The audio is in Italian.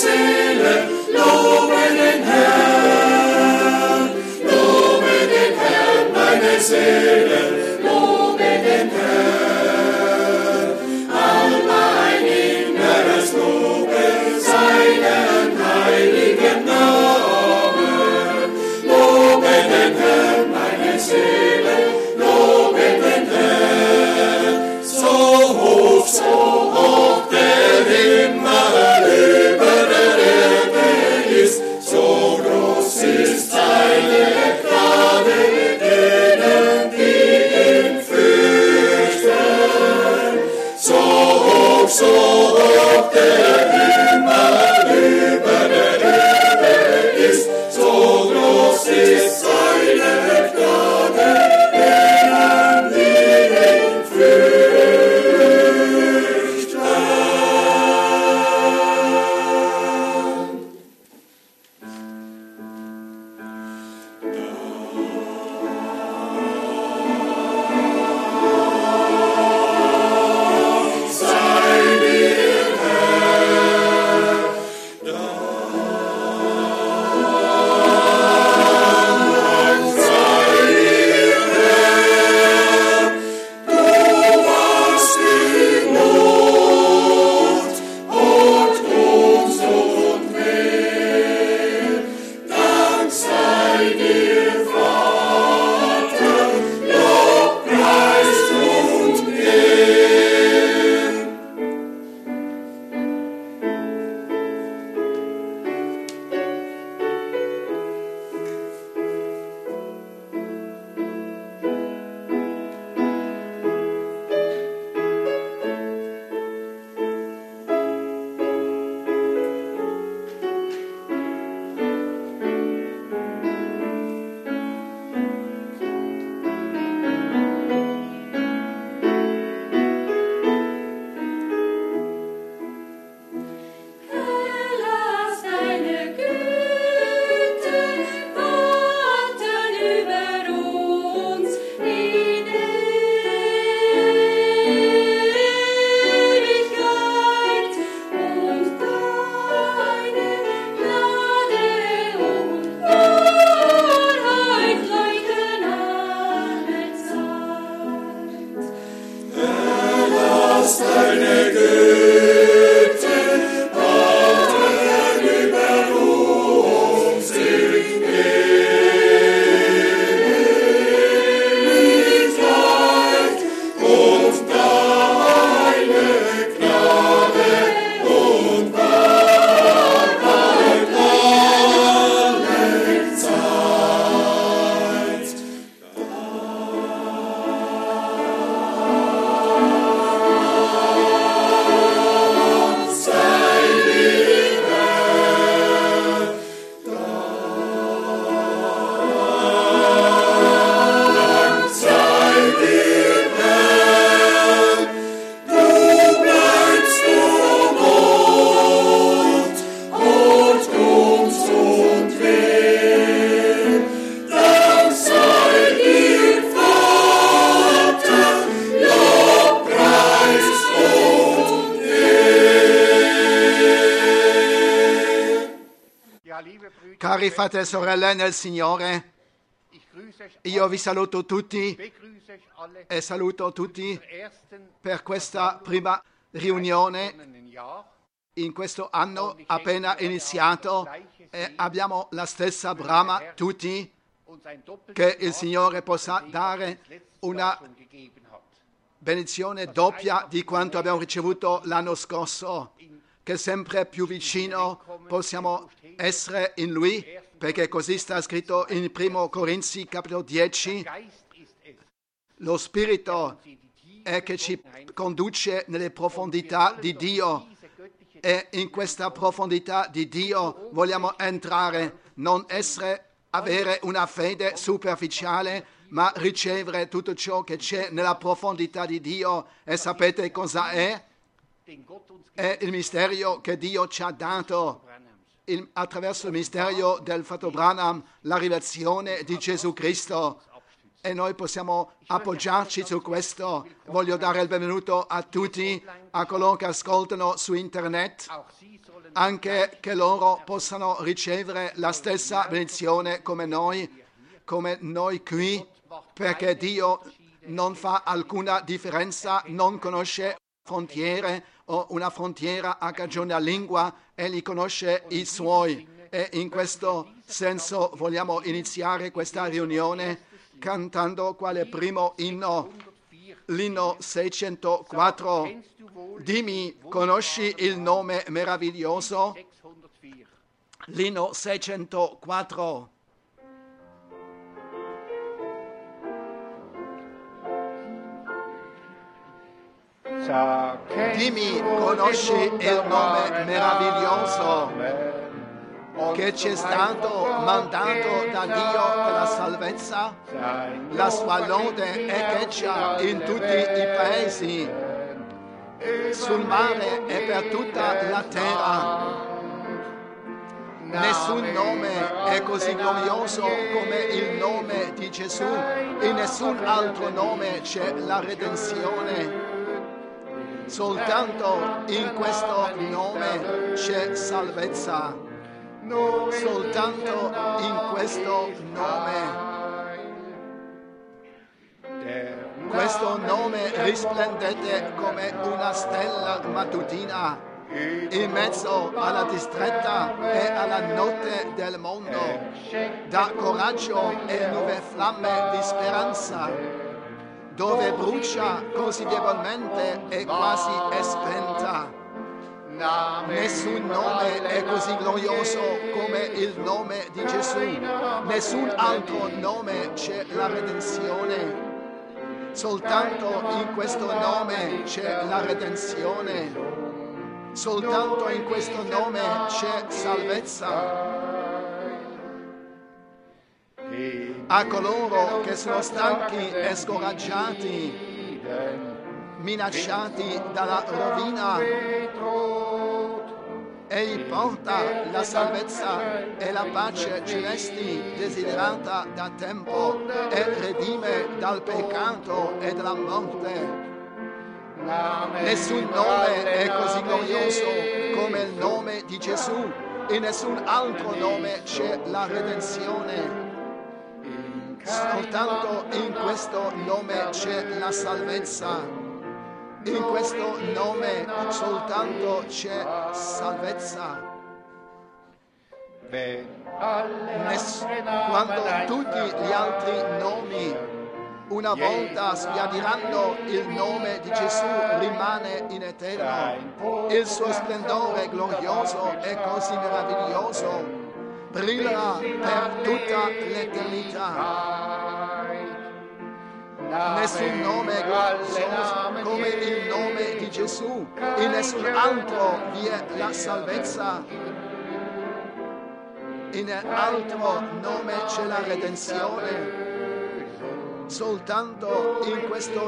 Seele, lobe den Herrn, lobe den Herrn, meine Seele. Cari fratelli e sorelle nel Signore, io vi saluto tutti e saluto tutti per questa prima riunione. In questo anno appena iniziato e abbiamo la stessa brama tutti che il Signore possa dare una benedizione doppia di quanto abbiamo ricevuto l'anno scorso, che sempre più vicino possiamo essere in Lui, perché così sta scritto in 1 Corinzi capitolo 10, Geist ist es, lo Spirito è che ci conduce nelle profondità di Dio e in questa profondità di Dio vogliamo entrare, non essere, avere una fede superficiale, ma ricevere tutto ciò che c'è nella profondità di Dio. E sapete cosa è? È il mistero che Dio ci ha dato. Il- attraverso il mistero del Fatto Branham, la rivelazione di Gesù Cristo. E noi possiamo appoggiarci su questo. Voglio dare il benvenuto a tutti, a coloro che ascoltano su internet, anche che loro possano ricevere la stessa benedizione come noi, come noi qui, perché Dio non fa alcuna differenza, non conosce frontiere o una frontiera ha cagione a lingua, egli conosce i suoi. E in questo senso vogliamo iniziare questa riunione cantando quale primo inno, l'inno 604. Kennst du wohl Dimmi, conosci il nome meraviglioso? 604? L'inno 604. Dimmi, conosci il nome meraviglioso che ci è stato mandato da Dio per la salvezza? La sua lode echeggia in tutti i paesi, sul mare e per tutta la terra. Nessun nome è così glorioso come il nome di Gesù. In nessun altro nome c'è la redenzione. Soltanto in questo nome c'è salvezza. Soltanto in questo nome. Questo nome risplendente come una stella mattutina in mezzo alla distretta e alla notte del mondo. Dà coraggio e nuove fiamme di speranza dove brucia così debolmente e quasi è spenta. Nessun nome è così glorioso come il nome di Gesù. Nessun altro nome c'è la redenzione. Soltanto in questo nome c'è la redenzione. Soltanto in questo nome c'è salvezza. A coloro che sono stanchi e scoraggiati, minacciati dalla rovina, Egli porta la salvezza e la pace celesti desiderata da tempo e redime dal peccato e dalla morte. Nessun nome è così glorioso come il nome di Gesù. In nessun altro nome c'è la redenzione. Soltanto in questo nome c'è la salvezza. In questo nome soltanto c'è salvezza. Ness- quando tutti gli altri nomi una volta sbiadiranno il nome di Gesù rimane in eterno. Il suo splendore glorioso e così meraviglioso brillerà per tutta l'eternità. Nessun nome come il nome di Gesù. In nessun altro vi è la salvezza. In altro nome c'è la redenzione. Soltanto in questo